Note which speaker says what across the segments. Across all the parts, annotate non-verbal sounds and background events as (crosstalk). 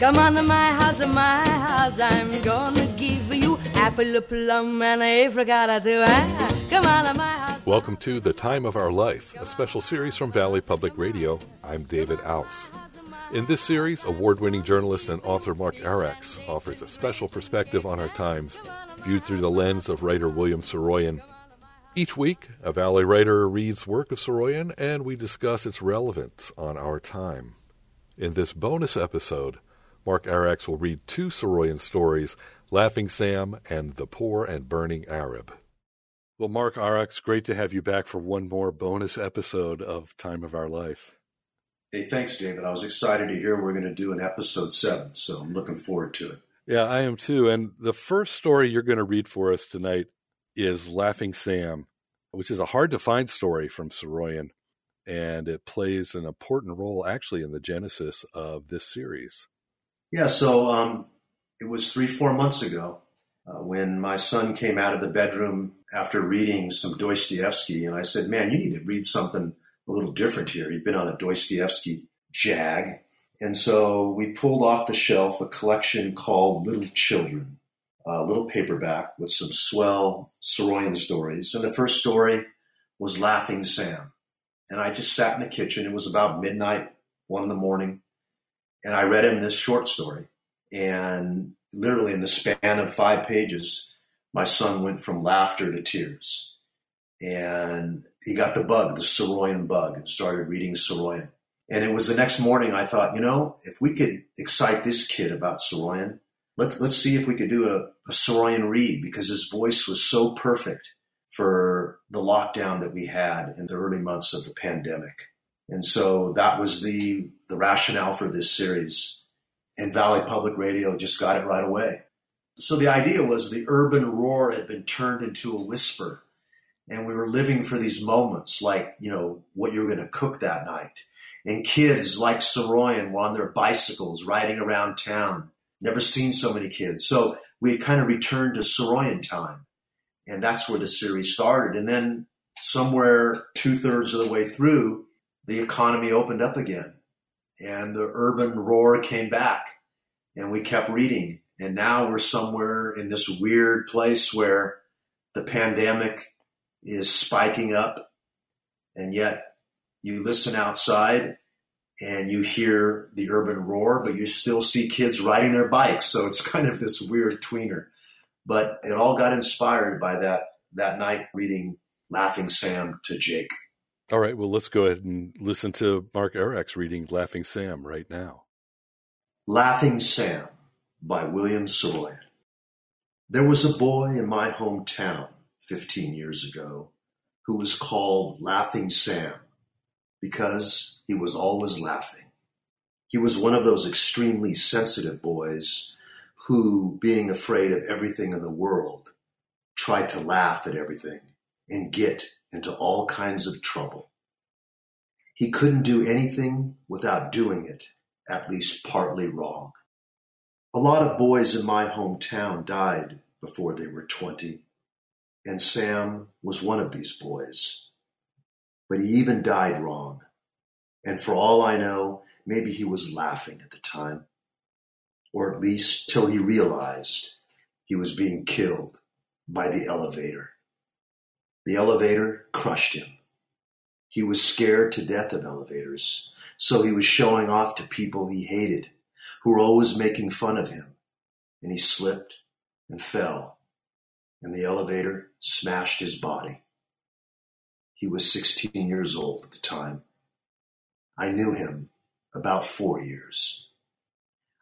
Speaker 1: Come on to my house, my house. I'm gonna give you apple, a plum, and a apricot too. Eh? Come on to my house.
Speaker 2: Welcome to The Time of Our Life, a special series from Valley Public Radio. I'm David Ouse. In this series, award winning journalist and author Mark Arax offers a special perspective on our times, viewed through the lens of writer William Saroyan. Each week, a Valley writer reads work of Saroyan and we discuss its relevance on our time. In this bonus episode, Mark Arax will read two Saroyan stories, Laughing Sam and The Poor and Burning Arab. Well, Mark Arax, great to have you back for one more bonus episode of Time of Our Life.
Speaker 3: Hey, thanks, David. I was excited to hear we're going to do an episode seven, so I'm looking forward to it.
Speaker 2: Yeah, I am too. And the first story you're going to read for us tonight is Laughing Sam, which is a hard to find story from Saroyan. And it plays an important role actually in the genesis of this series.
Speaker 3: Yeah, so um, it was three, four months ago uh, when my son came out of the bedroom after reading some Dostoevsky. And I said, Man, you need to read something a little different here. He'd been on a Dostoevsky jag. And so we pulled off the shelf a collection called Little Children a little paperback with some swell Saroyan stories. And the first story was Laughing Sam. And I just sat in the kitchen. It was about midnight, one in the morning. And I read him this short story. And literally in the span of five pages, my son went from laughter to tears. And he got the bug, the Saroyan bug, and started reading Saroyan. And it was the next morning I thought, you know, if we could excite this kid about Saroyan, let's let's see if we could do a, a Saroyan read because his voice was so perfect for the lockdown that we had in the early months of the pandemic. And so that was the the rationale for this series. And Valley Public Radio just got it right away. So the idea was the urban roar had been turned into a whisper. And we were living for these moments like, you know, what you're going to cook that night. And kids like Saroyan were on their bicycles riding around town Never seen so many kids. So we had kind of returned to Saroyan time. And that's where the series started. And then somewhere two thirds of the way through, the economy opened up again and the urban roar came back and we kept reading. And now we're somewhere in this weird place where the pandemic is spiking up and yet you listen outside and you hear the urban roar, but you still see kids riding their bikes. So it's (laughs) kind of this weird tweener. But it all got inspired by that that night reading Laughing Sam to Jake.
Speaker 2: All right, well, let's go ahead and listen to Mark Arax reading Laughing Sam right now.
Speaker 3: Laughing Sam by William Saroyan. There was a boy in my hometown 15 years ago who was called Laughing Sam because he was always laughing. He was one of those extremely sensitive boys who, being afraid of everything in the world, tried to laugh at everything and get into all kinds of trouble. He couldn't do anything without doing it at least partly wrong. A lot of boys in my hometown died before they were 20, and Sam was one of these boys. But he even died wrong. And for all I know, maybe he was laughing at the time, or at least till he realized he was being killed by the elevator. The elevator crushed him. He was scared to death of elevators, so he was showing off to people he hated, who were always making fun of him. And he slipped and fell, and the elevator smashed his body. He was 16 years old at the time. I knew him about four years.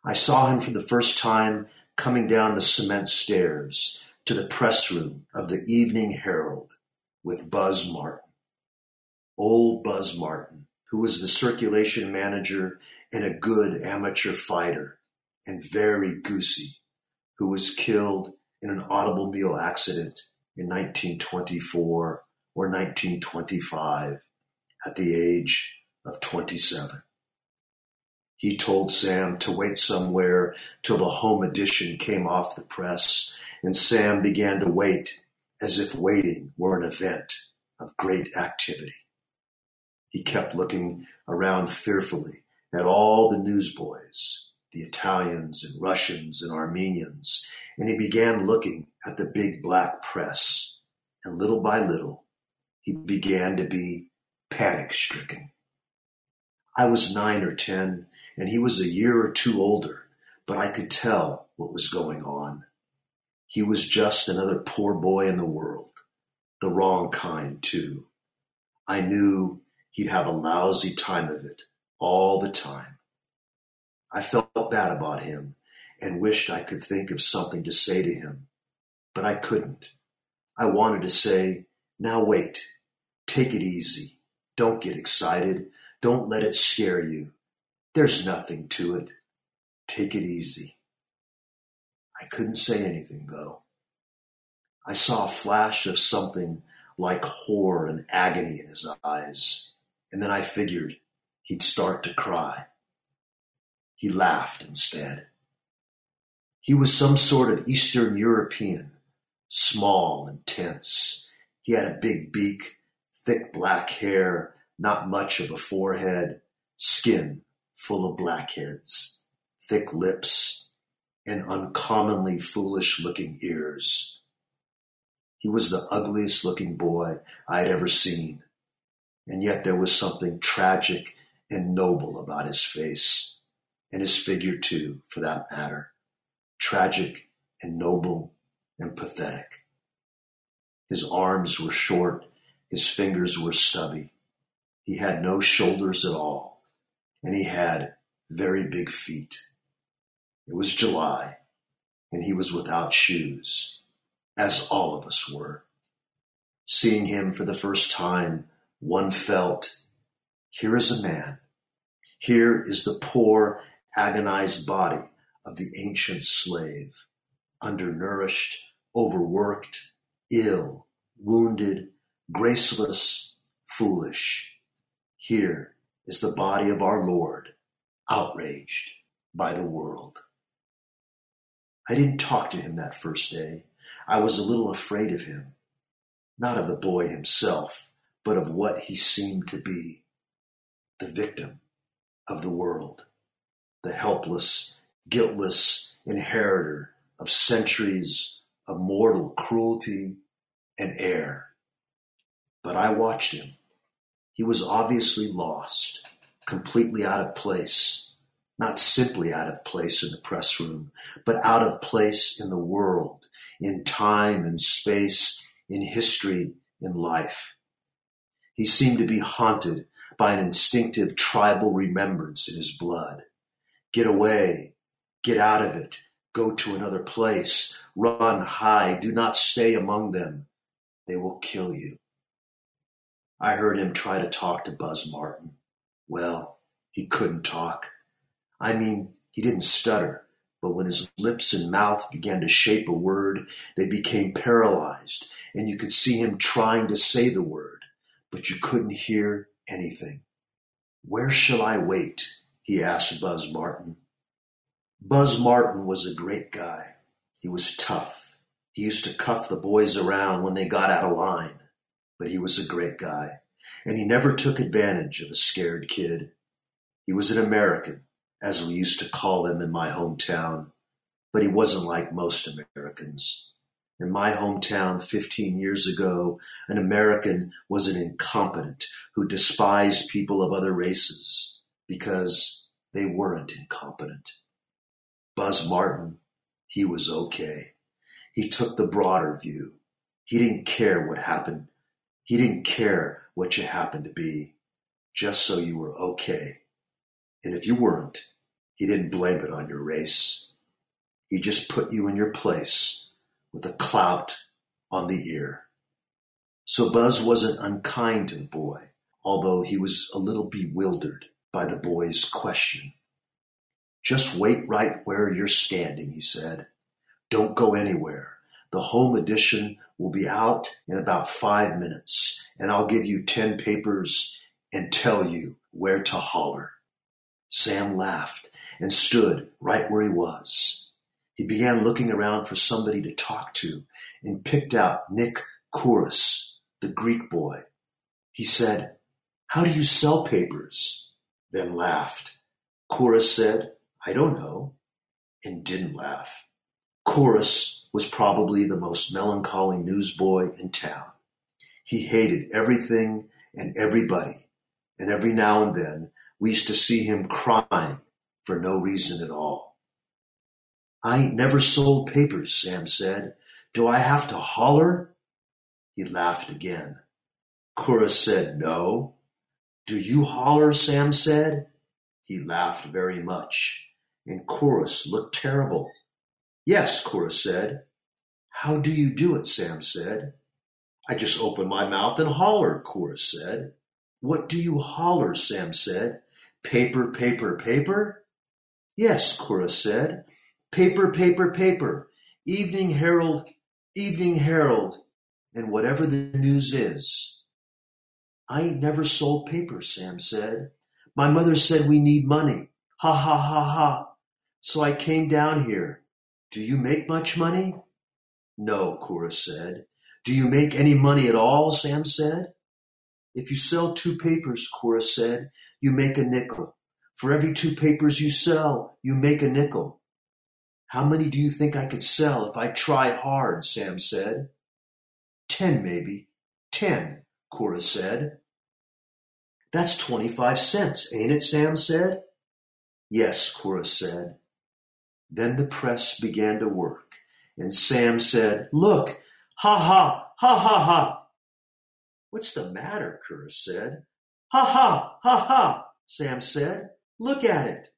Speaker 3: I saw him for the first time coming down the cement stairs to the press room of the Evening Herald with Buzz Martin. Old Buzz Martin, who was the circulation manager and a good amateur fighter, and very goosey, who was killed in an automobile accident in 1924 or 1925 at the age of 27. He told Sam to wait somewhere till the home edition came off the press, and Sam began to wait as if waiting were an event of great activity. He kept looking around fearfully at all the newsboys the Italians and Russians and Armenians, and he began looking at the big black press. And little by little, he began to be panic stricken. I was nine or ten, and he was a year or two older, but I could tell what was going on. He was just another poor boy in the world, the wrong kind, too. I knew he'd have a lousy time of it all the time. I felt bad about him and wished I could think of something to say to him, but I couldn't. I wanted to say, now wait, take it easy, don't get excited, don't let it scare you. There's nothing to it. Take it easy. I couldn't say anything, though. I saw a flash of something like horror and agony in his eyes, and then I figured he'd start to cry. He laughed instead. He was some sort of Eastern European, small and tense. He had a big beak, thick black hair, not much of a forehead, skin full of blackheads, thick lips, and uncommonly foolish looking ears. He was the ugliest looking boy I had ever seen, and yet there was something tragic and noble about his face, and his figure too, for that matter. Tragic and noble and pathetic. His arms were short, his fingers were stubby. He had no shoulders at all, and he had very big feet. It was July, and he was without shoes, as all of us were. Seeing him for the first time, one felt, here is a man. Here is the poor, agonized body of the ancient slave, undernourished, overworked, ill, wounded, graceless, foolish. Here is the body of our Lord, outraged by the world. I didn't talk to him that first day. I was a little afraid of him, not of the boy himself, but of what he seemed to be the victim of the world, the helpless, guiltless inheritor of centuries of mortal cruelty and error. But I watched him he was obviously lost, completely out of place, not simply out of place in the press room, but out of place in the world, in time and space, in history, in life. He seemed to be haunted by an instinctive tribal remembrance in his blood. Get away, get out of it, go to another place, run, hide, do not stay among them. They will kill you. I heard him try to talk to Buzz Martin. Well, he couldn't talk. I mean, he didn't stutter, but when his lips and mouth began to shape a word, they became paralyzed, and you could see him trying to say the word, but you couldn't hear anything. Where shall I wait? he asked Buzz Martin. Buzz Martin was a great guy. He was tough. He used to cuff the boys around when they got out of line but he was a great guy, and he never took advantage of a scared kid. He was an American, as we used to call them in my hometown, but he wasn't like most Americans. In my hometown 15 years ago, an American was an incompetent who despised people of other races because they weren't incompetent. Buzz Martin, he was okay. He took the broader view. He didn't care what happened he didn't care what you happened to be, just so you were okay. And if you weren't, he didn't blame it on your race. He just put you in your place with a clout on the ear. So Buzz wasn't unkind to the boy, although he was a little bewildered by the boy's question. Just wait right where you're standing, he said. Don't go anywhere. The home edition will be out in about five minutes, and I'll give you 10 papers and tell you where to holler. Sam laughed and stood right where he was. He began looking around for somebody to talk to and picked out Nick Kouros, the Greek boy. He said, How do you sell papers? Then laughed. Kouros said, I don't know, and didn't laugh. Kouros was probably the most melancholy newsboy in town. He hated everything and everybody, and every now and then we used to see him crying for no reason at all. I ain't never sold papers, Sam said. Do I have to holler? He laughed again. Cora said, No. Do you holler? Sam said. He laughed very much, and Kouros looked terrible. Yes, Kouros said. How do you do it? Sam said. I just open my mouth and holler, Kouros said. What do you holler? Sam said. Paper, paper, paper? Yes, Cora said. Paper, paper, paper. Evening Herald, Evening Herald, and whatever the news is. I ain't never sold paper, Sam said. My mother said we need money. Ha ha ha ha. So I came down here. Do you make much money? No, Cora said. Do you make any money at all? Sam said. If you sell two papers, Cora said, you make a nickel. For every two papers you sell, you make a nickel. How many do you think I could sell if I try hard? Sam said. Ten, maybe. Ten, Cora said. That's twenty-five cents, ain't it? Sam said. Yes, Cora said. Then the press began to work, and Sam said, Look, ha ha, ha ha ha. What's the matter? Cora said. Ha ha, ha ha, Sam said. Look at it.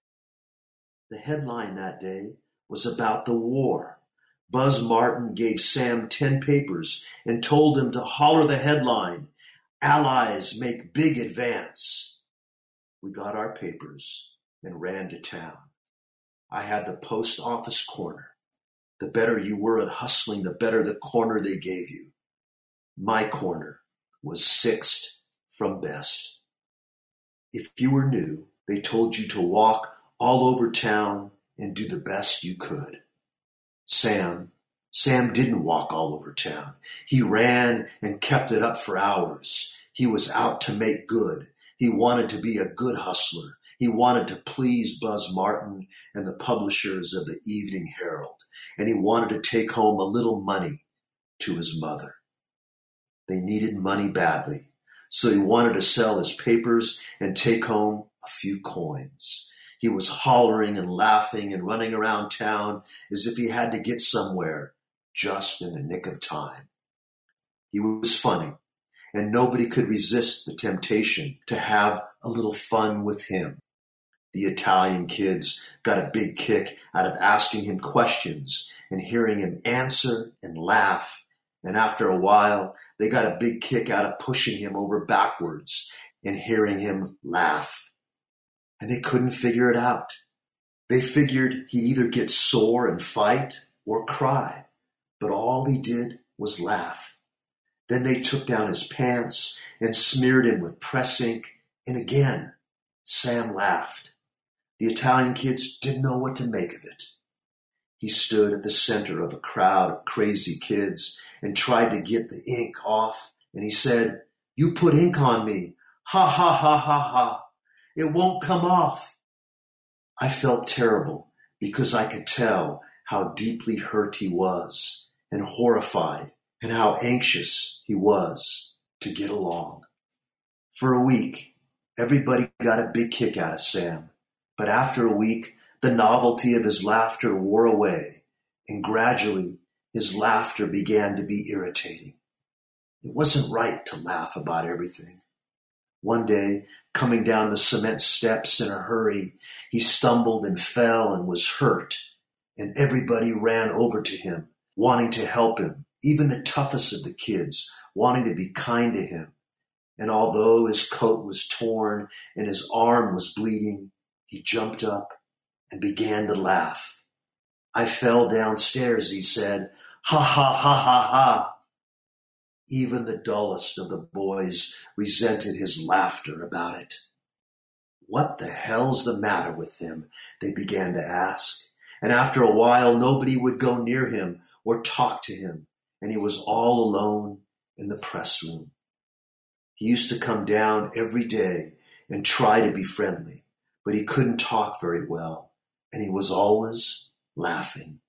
Speaker 3: The headline that day was about the war. Buzz Martin gave Sam ten papers and told him to holler the headline Allies make big advance. We got our papers and ran to town. I had the post office corner. The better you were at hustling, the better the corner they gave you. My corner was sixth from best. If you were new, they told you to walk all over town and do the best you could. Sam, Sam didn't walk all over town. He ran and kept it up for hours. He was out to make good. He wanted to be a good hustler. He wanted to please Buzz Martin and the publishers of the Evening Herald, and he wanted to take home a little money to his mother. They needed money badly, so he wanted to sell his papers and take home a few coins. He was hollering and laughing and running around town as if he had to get somewhere just in the nick of time. He was funny, and nobody could resist the temptation to have a little fun with him. The Italian kids got a big kick out of asking him questions and hearing him answer and laugh. And after a while, they got a big kick out of pushing him over backwards and hearing him laugh and they couldn't figure it out. They figured he'd either get sore and fight or cry, but all he did was laugh. Then they took down his pants and smeared him with press ink, and again Sam laughed. The Italian kids didn't know what to make of it. He stood at the center of a crowd of crazy kids and tried to get the ink off, and he said, You put ink on me. Ha ha ha ha ha. It won't come off. I felt terrible because I could tell how deeply hurt he was and horrified and how anxious he was to get along. For a week, everybody got a big kick out of Sam, but after a week, the novelty of his laughter wore away, and gradually his laughter began to be irritating. It wasn't right to laugh about everything. One day, coming down the cement steps in a hurry, he stumbled and fell and was hurt, and everybody ran over to him, wanting to help him, even the toughest of the kids, wanting to be kind to him. And although his coat was torn and his arm was bleeding, he jumped up and began to laugh. I fell downstairs, he said. Ha ha ha ha ha. Even the dullest of the boys resented his laughter about it. What the hell's the matter with him? They began to ask. And after a while, nobody would go near him or talk to him, and he was all alone in the press room. He used to come down every day and try to be friendly, but he couldn't talk very well. And he was always laughing.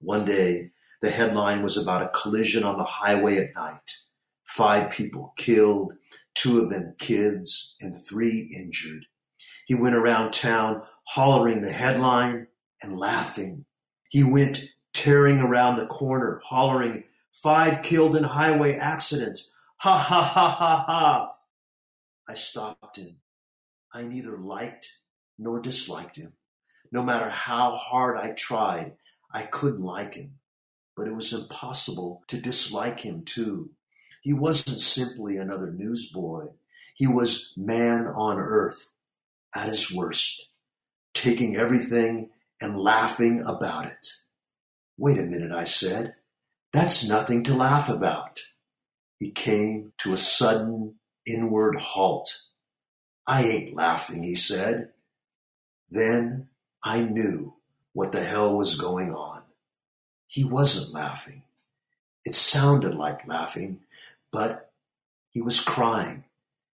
Speaker 3: One day, the headline was about a collision on the highway at night. Five people killed, two of them kids, and three injured. He went around town hollering the headline and laughing. He went tearing around the corner, hollering, Five killed in highway accident. Ha ha ha ha ha. I stopped him. I neither liked nor disliked him. No matter how hard I tried, I couldn't like him. But it was impossible to dislike him too. He wasn't simply another newsboy. He was man on earth at his worst, taking everything and laughing about it. Wait a minute, I said. That's nothing to laugh about. He came to a sudden inward halt. I ain't laughing, he said. Then I knew what the hell was going on. He wasn't laughing. It sounded like laughing, but he was crying.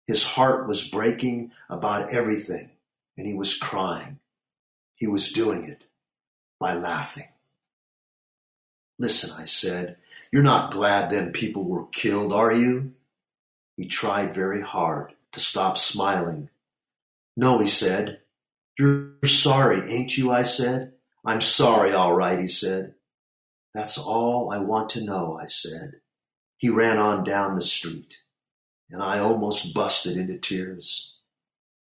Speaker 3: His heart was breaking about everything, and he was crying. He was doing it by laughing. Listen, I said, you're not glad them people were killed, are you? He tried very hard to stop smiling. No, he said. You're sorry, ain't you? I said. I'm sorry, all right, he said. That's all I want to know, I said. He ran on down the street, and I almost busted into tears.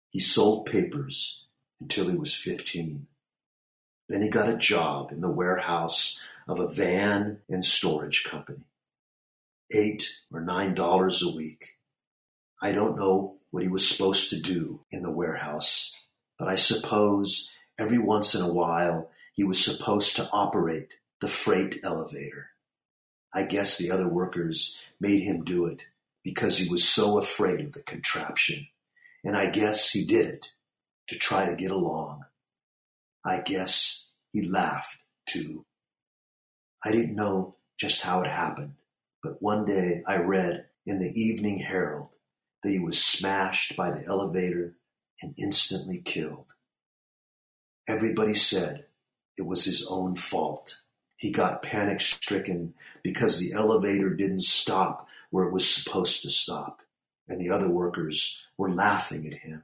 Speaker 3: He sold papers until he was 15. Then he got a job in the warehouse of a van and storage company. Eight or nine dollars a week. I don't know what he was supposed to do in the warehouse, but I suppose every once in a while he was supposed to operate the freight elevator. I guess the other workers made him do it because he was so afraid of the contraption, and I guess he did it to try to get along. I guess he laughed too. I didn't know just how it happened, but one day I read in the Evening Herald that he was smashed by the elevator and instantly killed. Everybody said it was his own fault. He got panic stricken because the elevator didn't stop where it was supposed to stop, and the other workers were laughing at him.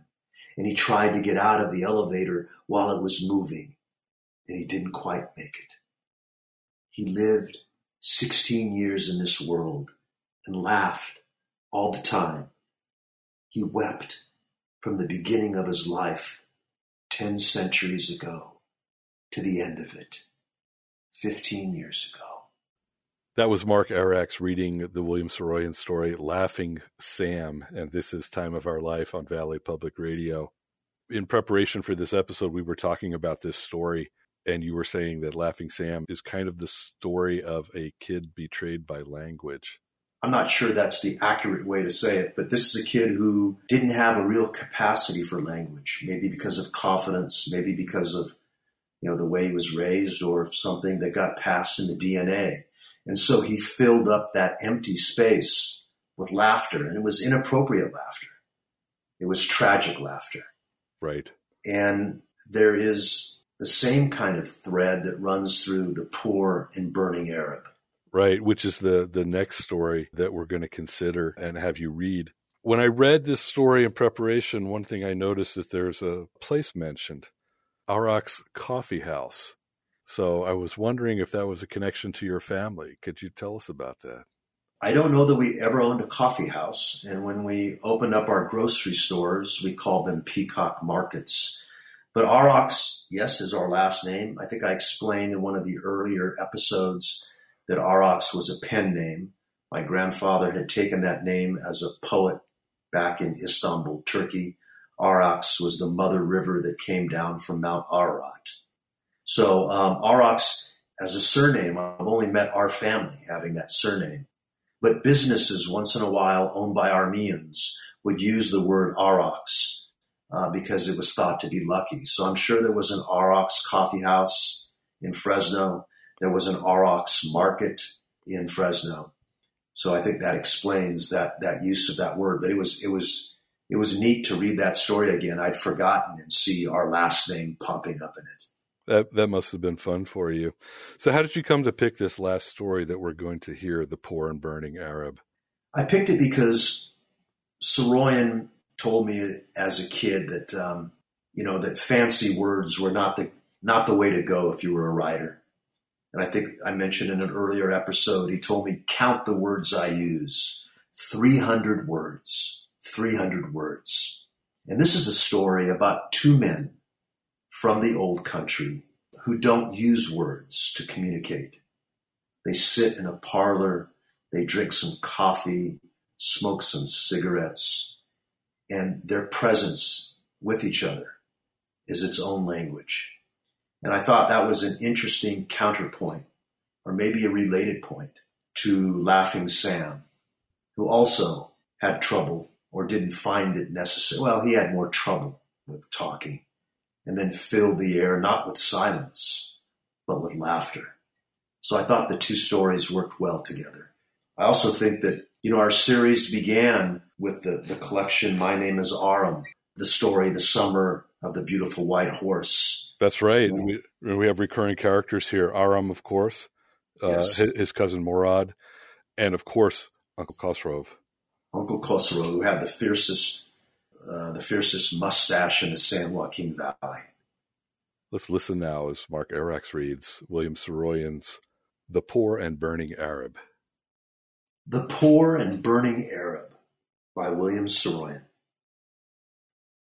Speaker 3: And he tried to get out of the elevator while it was moving, and he didn't quite make it. He lived 16 years in this world and laughed all the time. He wept from the beginning of his life 10 centuries ago to the end of it 15 years ago.
Speaker 2: That was Mark Arax reading the William Saroyan story, Laughing Sam, and this is Time of Our Life on Valley Public Radio. In preparation for this episode, we were talking about this story and you were saying that Laughing Sam is kind of the story of a kid betrayed by language.
Speaker 3: I'm not sure that's the accurate way to say it, but this is a kid who didn't have a real capacity for language, maybe because of confidence, maybe because of you know the way he was raised or something that got passed in the DNA. And so he filled up that empty space with laughter, and it was inappropriate laughter. It was tragic laughter.
Speaker 2: Right.
Speaker 3: And there is the same kind of thread that runs through the poor and burning Arab.
Speaker 2: Right, which is the the next story that we're going to consider and have you read. When I read this story in preparation, one thing I noticed that there's a place mentioned, Arax Coffee House. So I was wondering if that was a connection to your family. Could you tell us about that?
Speaker 3: I don't know that we ever owned a coffee house. And when we opened up our grocery stores, we called them peacock markets. But Arax, yes, is our last name. I think I explained in one of the earlier episodes that Arax was a pen name. My grandfather had taken that name as a poet back in Istanbul, Turkey. Araks was the mother river that came down from Mount Ararat. So um, Araks as a surname, I've only met our family having that surname. But businesses once in a while owned by Armenians would use the word Araks uh, because it was thought to be lucky. So I'm sure there was an Arax coffee house in Fresno. There was an Arax market in Fresno. So I think that explains that that use of that word. But it was it was it was neat to read that story again. I'd forgotten and see our last name popping up in it.
Speaker 2: That that must have been fun for you. So, how did you come to pick this last story that we're going to hear, "The Poor and Burning Arab"?
Speaker 3: I picked it because Saroyan told me as a kid that um, you know that fancy words were not the not the way to go if you were a writer. And I think I mentioned in an earlier episode, he told me count the words I use, three hundred words, three hundred words. And this is a story about two men from the old country who don't use words to communicate. They sit in a parlor, they drink some coffee, smoke some cigarettes, and their presence with each other is its own language. And I thought that was an interesting counterpoint, or maybe a related point, to Laughing Sam, who also had trouble or didn't find it necessary. Well, he had more trouble with talking and then filled the air not with silence, but with laughter. So I thought the two stories worked well together. I also think that, you know, our series began with the, the collection My Name is Aram, the story, The Summer of the Beautiful White Horse.
Speaker 2: That's right. We, we have recurring characters here. Aram, of course, uh, yes. his, his, cousin Mourad, and of course, Uncle Khosrove.
Speaker 3: Uncle Khosrove, who had the fiercest, uh, the fiercest mustache in the San Joaquin Valley.
Speaker 2: Let's listen now as Mark Arax reads William Saroyan's The Poor and Burning Arab.
Speaker 3: The Poor and Burning Arab by William Saroyan.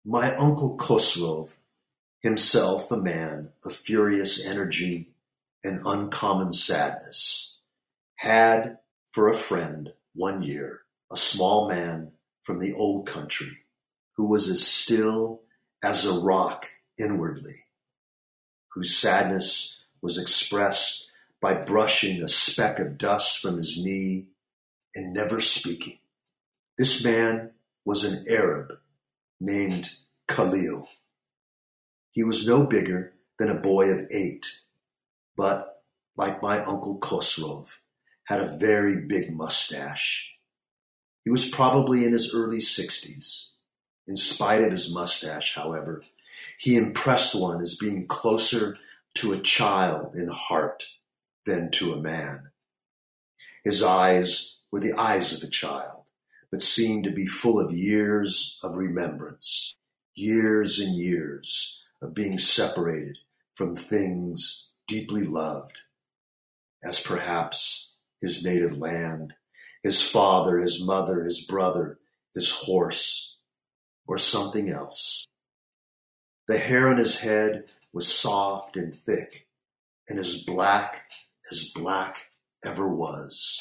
Speaker 3: My uncle Khosrove, himself a man of furious energy and uncommon sadness, had for a friend one year a small man from the old country who was as still as a rock inwardly, whose sadness was expressed by brushing a speck of dust from his knee and never speaking. This man was an Arab named Khalil. He was no bigger than a boy of eight, but, like my uncle Khosrove, had a very big mustache he was probably in his early sixties. In spite of his mustache, however, he impressed one as being closer to a child in heart than to a man. His eyes were the eyes of a child, but seemed to be full of years of remembrance, years and years of being separated from things deeply loved, as perhaps his native land his father, his mother, his brother, his horse, or something else. The hair on his head was soft and thick, and as black as black ever was,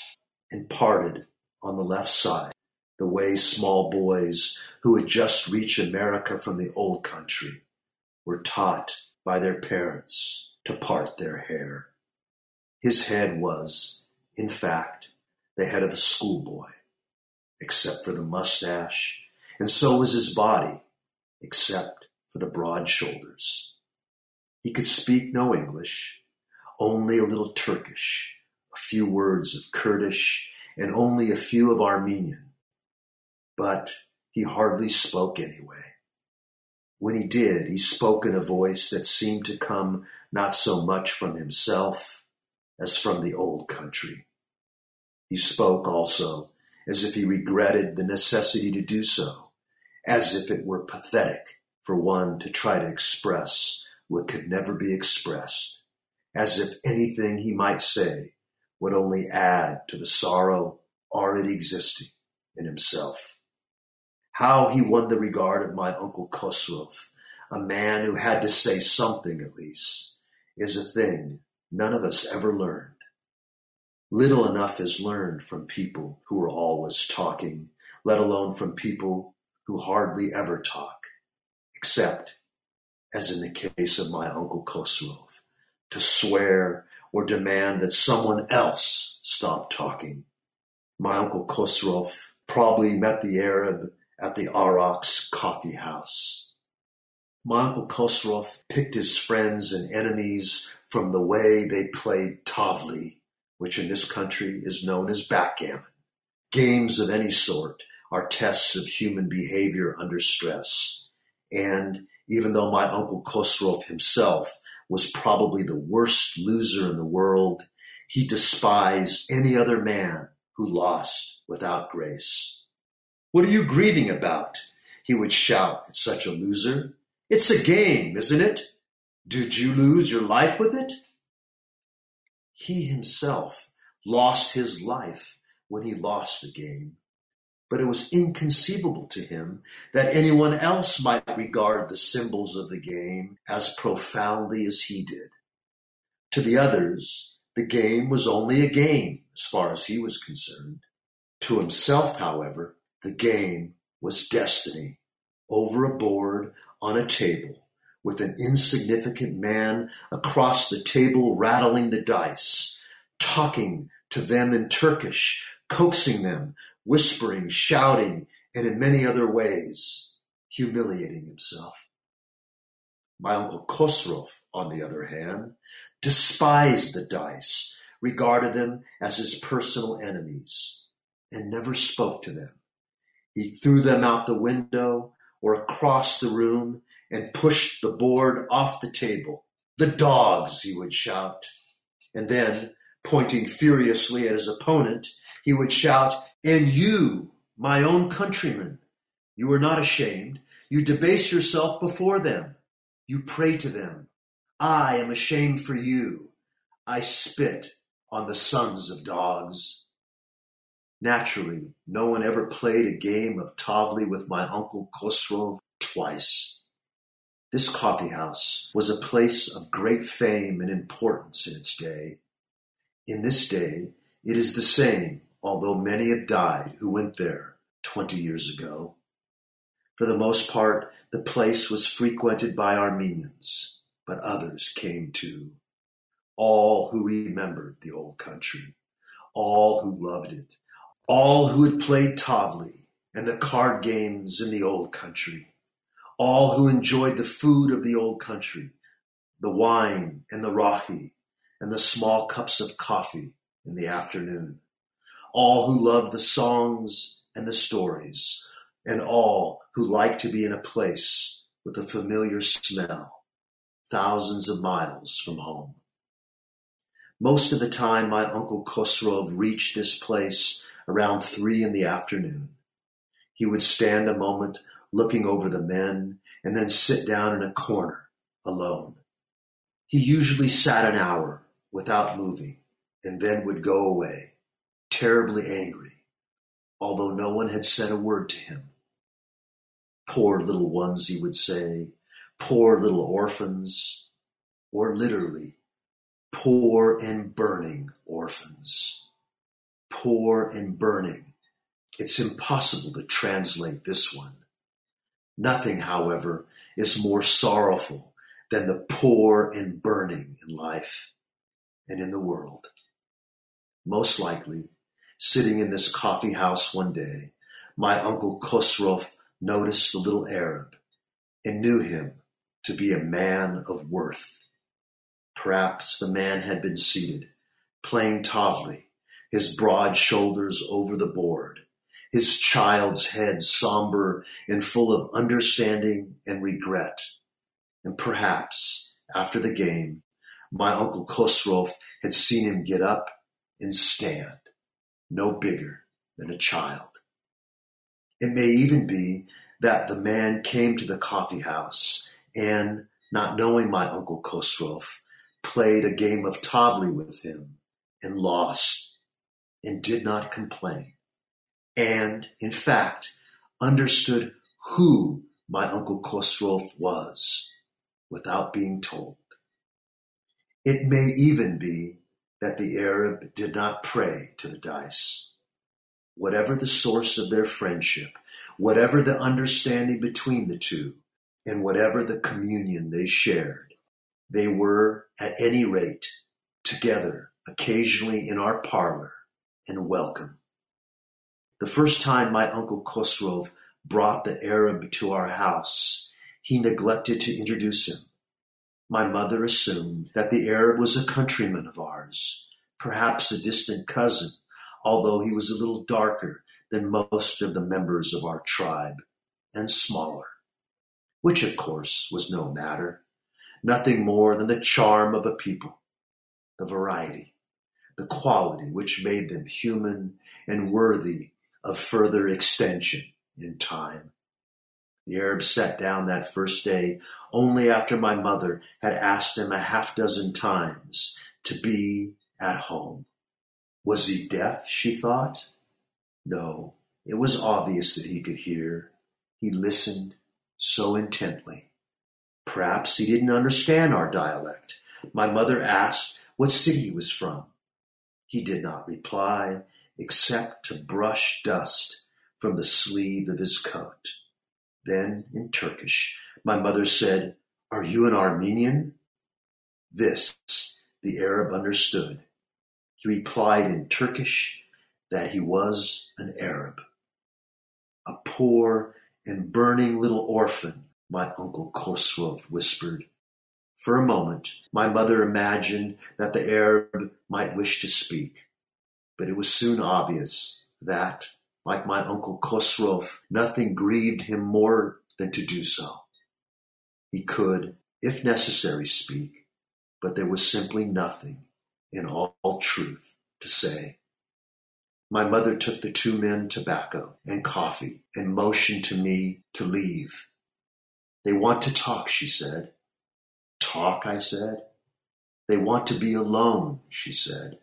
Speaker 3: and parted on the left side, the way small boys who had just reached America from the old country were taught by their parents to part their hair. His head was, in fact, the head of a schoolboy, except for the mustache, and so was his body, except for the broad shoulders. He could speak no English, only a little Turkish, a few words of Kurdish, and only a few of Armenian. But he hardly spoke anyway. When he did, he spoke in a voice that seemed to come not so much from himself as from the old country. He spoke also as if he regretted the necessity to do so, as if it were pathetic for one to try to express what could never be expressed, as if anything he might say would only add to the sorrow already existing in himself. How he won the regard of my uncle Khosrove, a man who had to say something at least, is a thing none of us ever learned. Little enough is learned from people who are always talking, let alone from people who hardly ever talk, except, as in the case of my uncle Khosrove, to swear or demand that someone else stop talking. My uncle Khosrove probably met the Arab at the Arax coffee house. My uncle Khosrove picked his friends and enemies from the way they played tavli, which in this country is known as backgammon. Games of any sort are tests of human behavior under stress, and even though my uncle Khosrove himself was probably the worst loser in the world, he despised any other man who lost without grace. What are you grieving about? He would shout at such a loser. It's a game, isn't it? Did you lose your life with it? He himself lost his life when he lost the game but it was inconceivable to him that anyone else might regard the symbols of the game as profoundly as he did. To the others, the game was only a game as far as he was concerned. To himself, however, the game was destiny over a board on a table with an insignificant man across the table rattling the dice, talking to them in Turkish, coaxing them whispering, shouting, and in many other ways, humiliating himself. My uncle Khosrove, on the other hand, despised the dice, regarded them as his personal enemies, and never spoke to them. He threw them out the window or across the room and pushed the board off the table. The dogs, he would shout. And then, pointing furiously at his opponent, he would shout, And you, my own countrymen, you are not ashamed. You debase yourself before them. You pray to them. I am ashamed for you. I spit on the sons of dogs. Naturally, no one ever played a game of Tavli with my uncle Khosrove twice. This coffee house was a place of great fame and importance in its day. In this day, it is the same although many have died who went there 20 years ago. For the most part, the place was frequented by Armenians, but others came too. All who remembered the old country, all who loved it, all who had played Tavli and the card games in the old country, all who enjoyed the food of the old country, the wine and the rahi, and the small cups of coffee in the afternoon all who loved the songs and the stories, and all who liked to be in a place with a familiar smell, thousands of miles from home. Most of the time, my uncle Khosrove reached this place around three in the afternoon. He would stand a moment looking over the men and then sit down in a corner alone. He usually sat an hour without moving and then would go away terribly angry, although no one had said a word to him. Poor little ones, he would say, poor little orphans, or literally, poor and burning orphans. Poor and burning. It's impossible to translate this one. Nothing, however, is more sorrowful than the poor and burning in life and in the world. Most likely, Sitting in this coffee house one day, my uncle Khosrove noticed the little Arab and knew him to be a man of worth. Perhaps the man had been seated, playing Tavli, his broad shoulders over the board, his child's head somber and full of understanding and regret. And perhaps, after the game, my uncle Khosrove had seen him get up and stand no bigger than a child. It may even be that the man came to the coffee house and, not knowing my uncle Khosrove, played a game of Tavli with him and lost and did not complain. And, in fact, understood who my uncle Khosrove was without being told. It may even be that the Arab did not pray to the dice. Whatever the source of their friendship, whatever the understanding between the two, and whatever the communion they shared, they were, at any rate, together occasionally in our parlor and welcome. The first time my uncle Khosrove brought the Arab to our house, he neglected to introduce him. My mother assumed that the Arab was a countryman of ours, perhaps a distant cousin, although he was a little darker than most of the members of our tribe and smaller. which of course was no matter, nothing more than the charm of a people, the variety, the quality which made them human and worthy of further extension in time. The Arab sat down that first day only after my mother had asked him a half dozen times to be at home. Was he deaf, she thought? No, it was obvious that he could hear. He listened so intently. Perhaps he didn't understand our dialect. My mother asked what city he was from. He did not reply, except to brush dust from the sleeve of his coat. Then, in Turkish, my mother said, Are you an Armenian? This the Arab understood. He replied in Turkish that he was an Arab. A poor and burning little orphan, my Uncle Khosrove whispered. For a moment, my mother imagined that the Arab might wish to speak, but it was soon obvious that, like my Uncle Khosrove, nothing grieved him more than to do so. He could, if necessary, speak, but there was simply nothing, in all, all truth, to say. My mother took the two men tobacco and coffee and motioned to me to leave. They want to talk, she said. Talk, I said. They want to be alone, she said.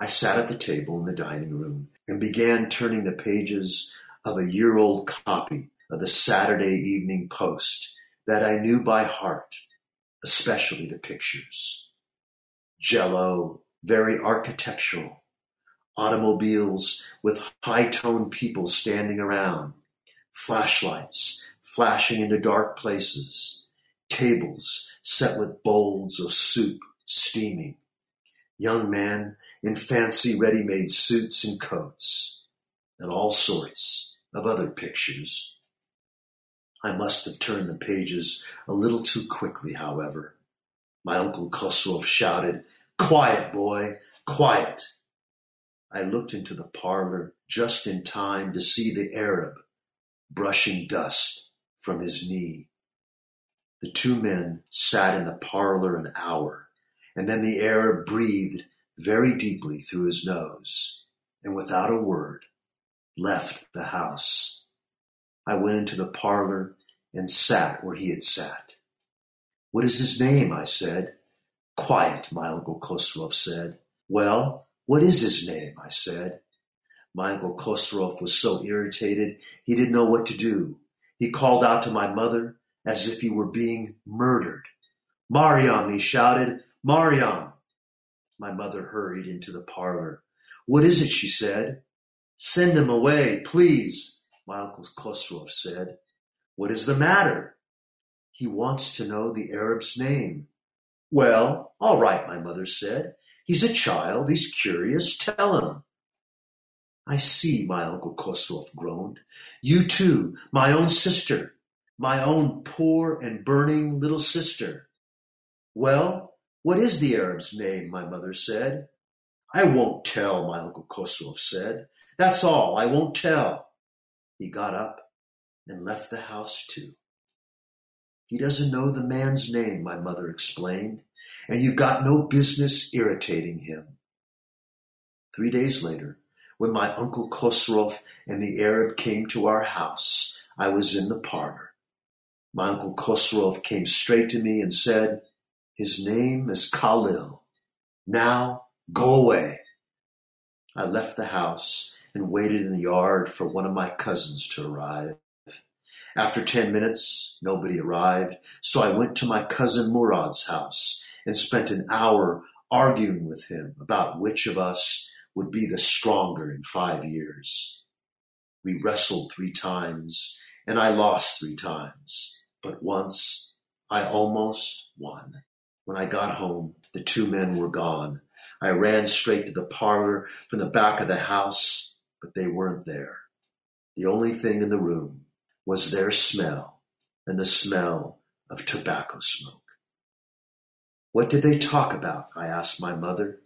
Speaker 3: I sat at the table in the dining room and began turning the pages of a year old copy of the Saturday Evening Post that I knew by heart, especially the pictures. Jello, very architectural, automobiles with high-toned people standing around, flashlights flashing into dark places, tables set with bowls of soup steaming, young men in fancy ready-made suits and coats, and all sorts of other pictures. I must have turned the pages a little too quickly, however. My uncle Khosrove shouted, Quiet, boy, quiet! I looked into the parlor just in time to see the Arab brushing dust from his knee. The two men sat in the parlor an hour, and then the Arab breathed very deeply through his nose, and without a word left the house. I went into the parlor and sat where he had sat. What is his name? I said. Quiet, my uncle Khosrove said. Well, what is his name? I said. My uncle Khosrove was so irritated he didn't know what to do. He called out to my mother as if he were being murdered. Mariam, he shouted, Mariam. My mother hurried into the parlor. What is it? she said. Send him away, please, my uncle Khosrove said. What is the matter? He wants to know the Arab's name. Well, all right, my mother said. He's a child. He's curious. Tell him. I see, my Uncle Khosrove groaned. You too, my own sister, my own poor and burning little sister. Well, what is the Arab's name? my mother said. I won't tell, my Uncle Khosrove said. That's all. I won't tell. He got up and left the house too. He doesn't know the man's name, my mother explained and you've got no business irritating him. Three days later, when my uncle Khosrove and the Arab came to our house, I was in the parlor. My uncle Khosrove came straight to me and said, His name is Khalil. Now go away. I left the house and waited in the yard for one of my cousins to arrive. After ten minutes, nobody arrived, so I went to my cousin Mourad's house and spent an hour arguing with him about which of us would be the stronger in five years. We wrestled three times, and I lost three times, but once I almost won. When I got home, the two men were gone. I ran straight to the parlor from the back of the house, but they weren't there. The only thing in the room was their smell and the smell of tobacco smoke. What did they talk about? I asked my mother.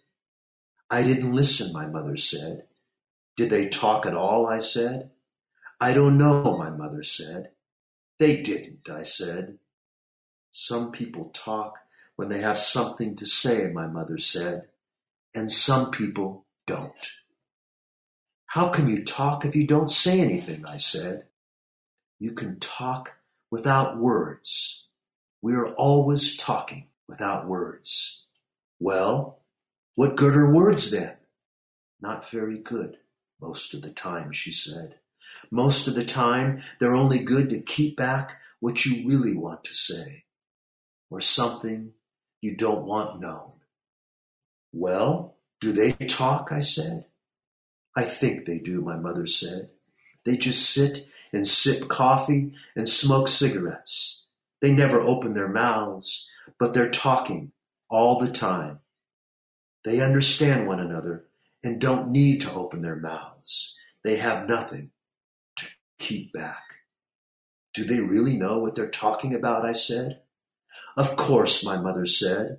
Speaker 3: I didn't listen, my mother said. Did they talk at all? I said. I don't know, my mother said. They didn't, I said. Some people talk when they have something to say, my mother said, and some people don't. How can you talk if you don't say anything? I said. You can talk without words. We are always talking without words. Well, what good are words then? Not very good, most of the time, she said. Most of the time, they're only good to keep back what you really want to say, or something you don't want known. Well, do they talk? I said. I think they do, my mother said. They just sit and sip coffee and smoke cigarettes. They never open their mouths, but they're talking all the time. They understand one another and don't need to open their mouths. They have nothing keep back. Do they really know what they're talking about? I said. Of course, my mother said.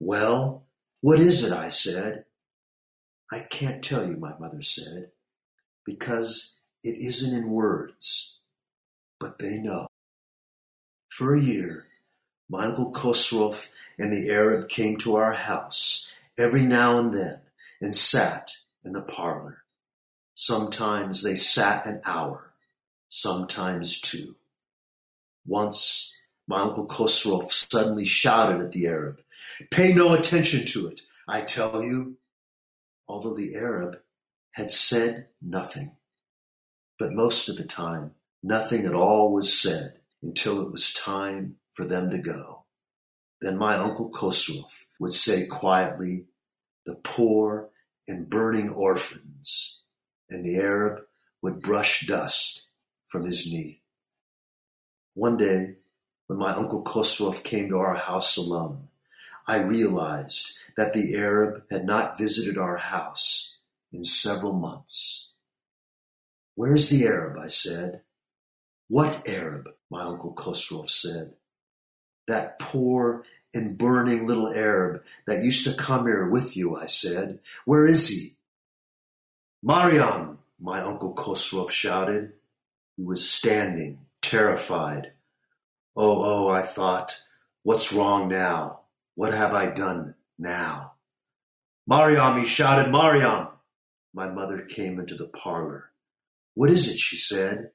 Speaker 3: Well, what is it? I said. I can't tell you, my mother said, because it isn't in words, but they know. For a year, my uncle Khosrove and the Arab came to our house every now and then and sat in the parlor. Sometimes they sat an hour, sometimes two. Once my uncle Khosrove suddenly shouted at the Arab, Pay no attention to it, I tell you although the Arab had said nothing. But most of the time, nothing at all was said until it was time for them to go. Then my uncle Khosrove would say quietly, the poor and burning orphans, and the Arab would brush dust from his knee. One day, when my uncle Khosrove came to our house alone, I realized that the Arab had not visited our house in several months. Where's the Arab? I said. What Arab? My uncle Khosrove said. That poor and burning little Arab that used to come here with you, I said. Where is he? Mariam, my uncle Khosrove shouted. He was standing, terrified. Oh, oh, I thought, what's wrong now? What have I done now. Mariam, he shouted, Mariam! My mother came into the parlor. What is it? she said.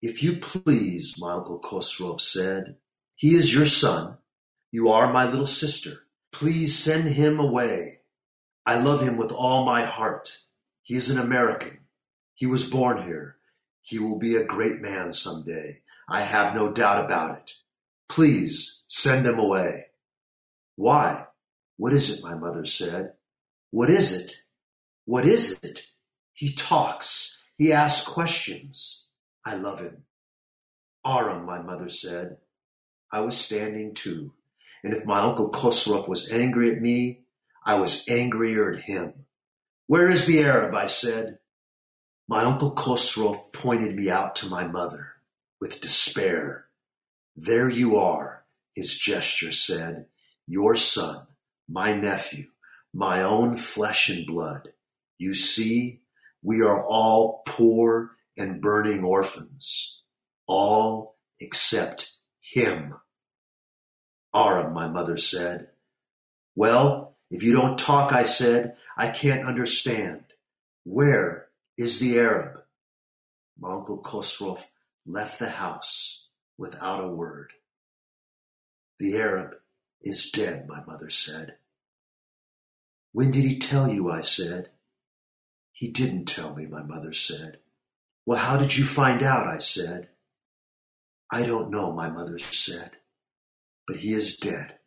Speaker 3: If you please, my uncle Khosrove said, he is your son. You are my little sister. Please send him away. I love him with all my heart. He is an American. He was born here. He will be a great man some day. I have no doubt about it. Please send him away. Why? What is it? my mother said. What is it? What is it? He talks. He asks questions. I love him. Aram, my mother said. I was standing too, and if my uncle Khosrove was angry at me, I was angrier at him. Where is the Arab? I said. My uncle Khosrove pointed me out to my mother with despair. There you are, his gesture said, your son my nephew, my own flesh and blood. You see, we are all poor and burning orphans, all except him. Aram, my mother said. Well, if you don't talk, I said, I can't understand. Where is the Arab? My uncle Khosrove left the house without a word. The Arab is dead, my mother said. When did he tell you? I said. He didn't tell me, my mother said. Well, how did you find out? I said. I don't know, my mother said, but he is dead.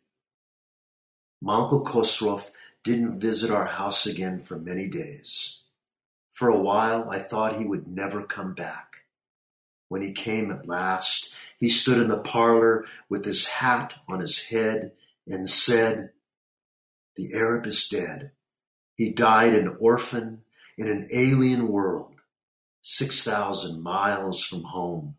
Speaker 3: My uncle Khosrove didn't visit our house again for many days. For a while, I thought he would never come back. When he came at last, he stood in the parlor with his hat on his head and said, The Arab is dead. He died an orphan in an alien world, 6,000 miles from home.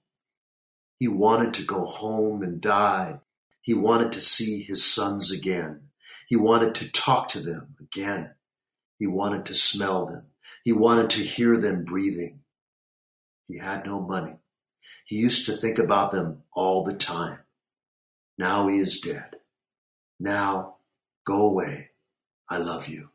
Speaker 3: He wanted to go home and die. He wanted to see his sons again. He wanted to talk to them again. He wanted to smell them. He wanted to hear them breathing. He had no money. He used to think about them all the time. Now he is dead. Now, go away. I love you.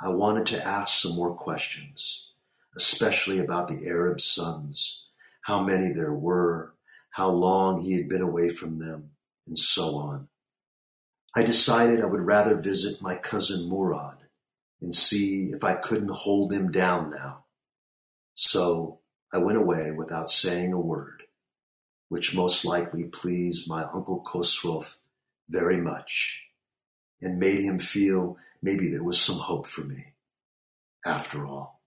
Speaker 3: I wanted to ask some more questions, especially about the Arab sons, how many there were, how long he had been away from them, and so on. I decided I would rather visit my cousin Mourad and see if I couldn't hold him down now. So I went away without saying a word, which most likely pleased my Uncle Khosrove very much and made him feel maybe there was some hope for me after all.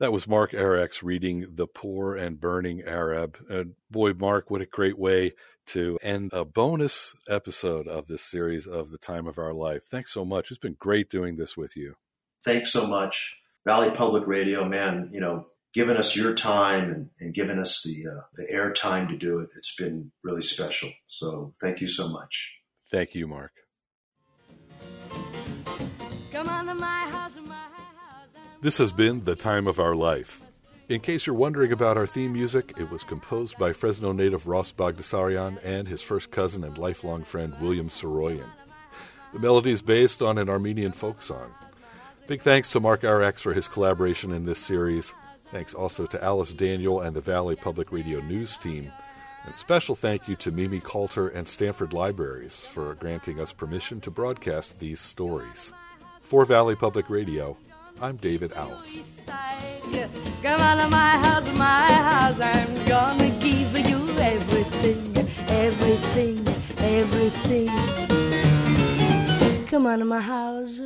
Speaker 2: That was Mark Arax reading The Poor and Burning Arab. And boy, Mark, what a great way to end a bonus episode of this series of The Time of Our Life. Thanks so much. It's been great doing this with you.
Speaker 3: Thanks so much. Valley Public Radio, man, you know, giving us your time and, and giving us the uh, the air time to do it. It's been really special. So thank you so much.
Speaker 2: Thank you, Mark. This has been The Time of Our Life. In case you're wondering about our theme music, it was composed by Fresno native Ross Bagdasarian and his first cousin and lifelong friend William Saroyan. The melody is based on an Armenian folk song. Big thanks to Mark Arax for his collaboration in this series. Thanks also to Alice Daniel and the Valley Public Radio News team. And special thank you to Mimi Coulter and Stanford Libraries for granting us permission to broadcast these stories. For Valley Public Radio, I'm David Kouros.
Speaker 1: Come out of my house, my house, I'm gonna give you everything, everything, everything. Come out of my house.